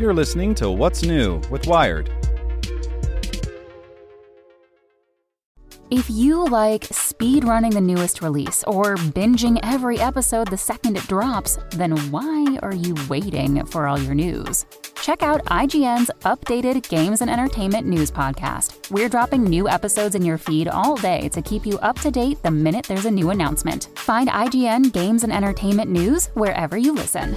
You're listening to What's New with Wired. If you like speed running the newest release or binging every episode the second it drops, then why are you waiting for all your news? Check out IGN's updated games and entertainment news podcast. We're dropping new episodes in your feed all day to keep you up to date the minute there's a new announcement. Find IGN Games and Entertainment News wherever you listen.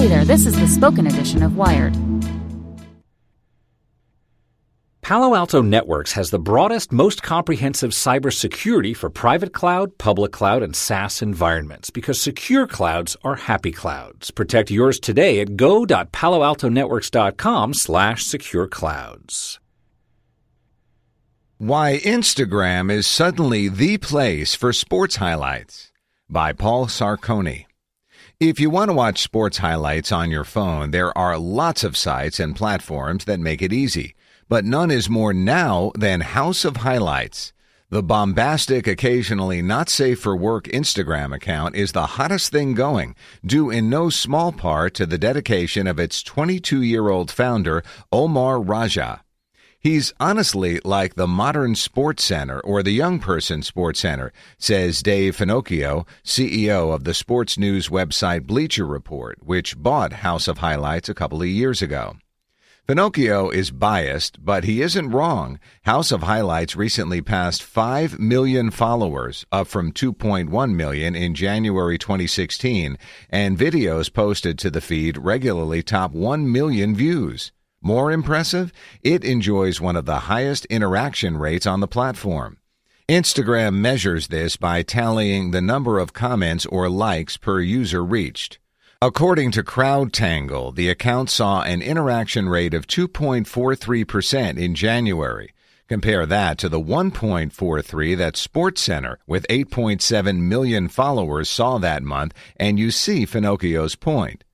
Hey there, this is the spoken edition of Wired. Palo Alto Networks has the broadest, most comprehensive cybersecurity for private cloud, public cloud, and SaaS environments because secure clouds are happy clouds. Protect yours today at go.paloaltonetworks.com slash secure clouds. Why Instagram is suddenly the place for sports highlights by Paul Sarconi. If you want to watch sports highlights on your phone, there are lots of sites and platforms that make it easy, but none is more now than House of Highlights. The bombastic, occasionally not safe for work Instagram account is the hottest thing going, due in no small part to the dedication of its 22 year old founder, Omar Raja. He's honestly like the modern SportsCenter or the young person SportsCenter, says Dave Finocchio, CEO of the sports news website Bleacher Report, which bought House of Highlights a couple of years ago. Finocchio is biased, but he isn't wrong. House of Highlights recently passed 5 million followers, up from 2.1 million in January 2016, and videos posted to the feed regularly top 1 million views. More impressive, it enjoys one of the highest interaction rates on the platform. Instagram measures this by tallying the number of comments or likes per user reached. According to CrowdTangle, the account saw an interaction rate of 2.43% in January. Compare that to the 1.43 that SportsCenter with 8.7 million followers saw that month, and you see Finocchio's point.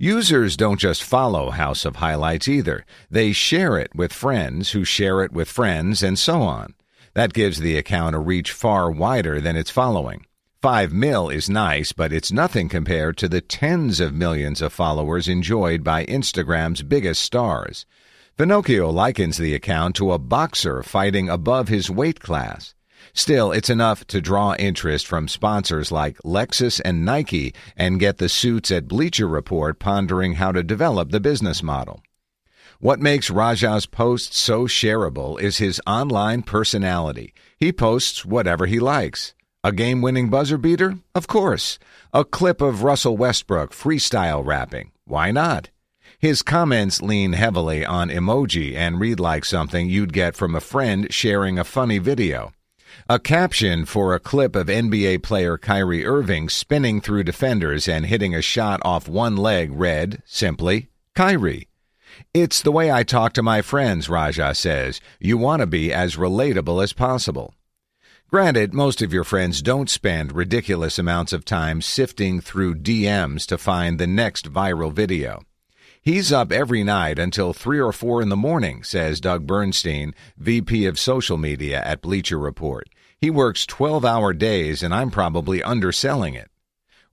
Users don't just follow House of Highlights either. They share it with friends who share it with friends and so on. That gives the account a reach far wider than its following. 5 mil is nice, but it's nothing compared to the tens of millions of followers enjoyed by Instagram's biggest stars. Finocchio likens the account to a boxer fighting above his weight class. Still, it's enough to draw interest from sponsors like Lexus and Nike and get the suits at Bleacher Report pondering how to develop the business model. What makes Raja's posts so shareable is his online personality. He posts whatever he likes. A game winning buzzer beater? Of course. A clip of Russell Westbrook freestyle rapping? Why not? His comments lean heavily on emoji and read like something you'd get from a friend sharing a funny video. A caption for a clip of NBA player Kyrie Irving spinning through defenders and hitting a shot off one leg read simply, Kyrie. It's the way I talk to my friends, Raja says. You want to be as relatable as possible. Granted, most of your friends don't spend ridiculous amounts of time sifting through DMs to find the next viral video. He's up every night until 3 or 4 in the morning, says Doug Bernstein, VP of social media at Bleacher Report. He works 12 hour days, and I'm probably underselling it.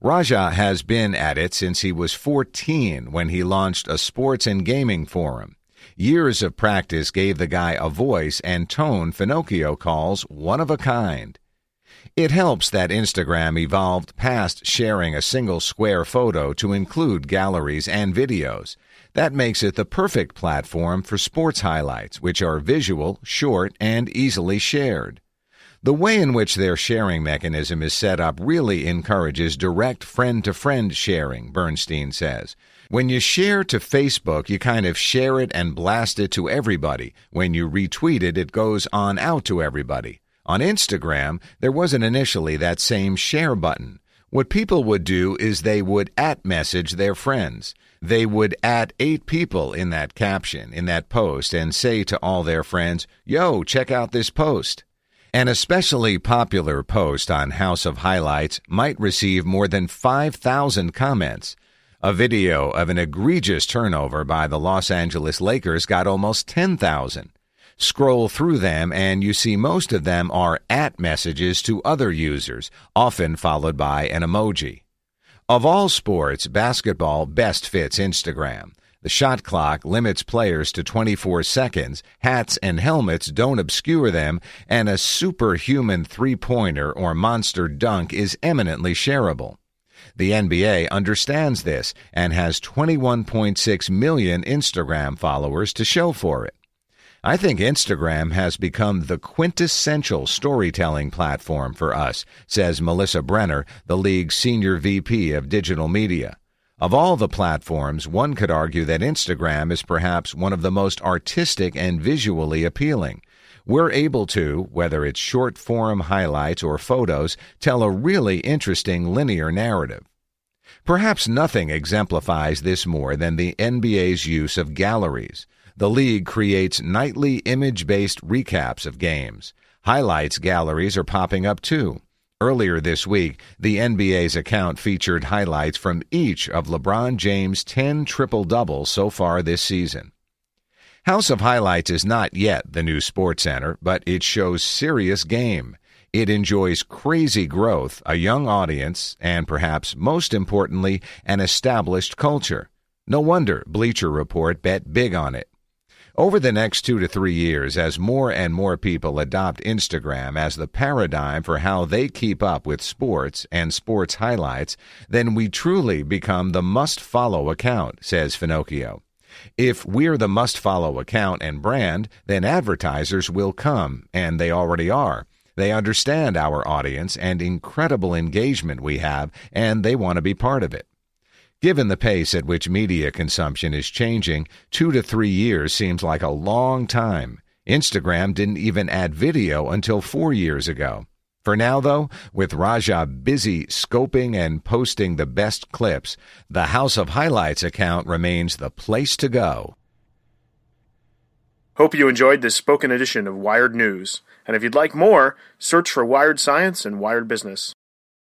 Raja has been at it since he was 14 when he launched a sports and gaming forum. Years of practice gave the guy a voice and tone Finocchio calls one of a kind. It helps that Instagram evolved past sharing a single square photo to include galleries and videos. That makes it the perfect platform for sports highlights, which are visual, short, and easily shared. The way in which their sharing mechanism is set up really encourages direct friend to friend sharing, Bernstein says. When you share to Facebook, you kind of share it and blast it to everybody. When you retweet it, it goes on out to everybody. On Instagram, there wasn't initially that same share button. What people would do is they would at message their friends. They would add eight people in that caption, in that post, and say to all their friends, Yo, check out this post. An especially popular post on House of Highlights might receive more than 5,000 comments. A video of an egregious turnover by the Los Angeles Lakers got almost 10,000. Scroll through them and you see most of them are at messages to other users, often followed by an emoji. Of all sports, basketball best fits Instagram. The shot clock limits players to 24 seconds, hats and helmets don't obscure them, and a superhuman three pointer or monster dunk is eminently shareable. The NBA understands this and has 21.6 million Instagram followers to show for it. I think Instagram has become the quintessential storytelling platform for us, says Melissa Brenner, the league's senior VP of digital media. Of all the platforms, one could argue that Instagram is perhaps one of the most artistic and visually appealing. We're able to, whether it's short form highlights or photos, tell a really interesting linear narrative. Perhaps nothing exemplifies this more than the NBA's use of galleries. The league creates nightly image based recaps of games. Highlights galleries are popping up too. Earlier this week, the NBA's account featured highlights from each of LeBron James' 10 triple doubles so far this season. House of Highlights is not yet the new SportsCenter, but it shows serious game. It enjoys crazy growth, a young audience, and perhaps most importantly, an established culture. No wonder Bleacher Report bet big on it. Over the next two to three years, as more and more people adopt Instagram as the paradigm for how they keep up with sports and sports highlights, then we truly become the must follow account, says Finocchio. If we're the must follow account and brand, then advertisers will come, and they already are. They understand our audience and incredible engagement we have, and they want to be part of it. Given the pace at which media consumption is changing, two to three years seems like a long time. Instagram didn't even add video until four years ago. For now, though, with Raja busy scoping and posting the best clips, the House of Highlights account remains the place to go. Hope you enjoyed this spoken edition of Wired News. And if you'd like more, search for Wired Science and Wired Business.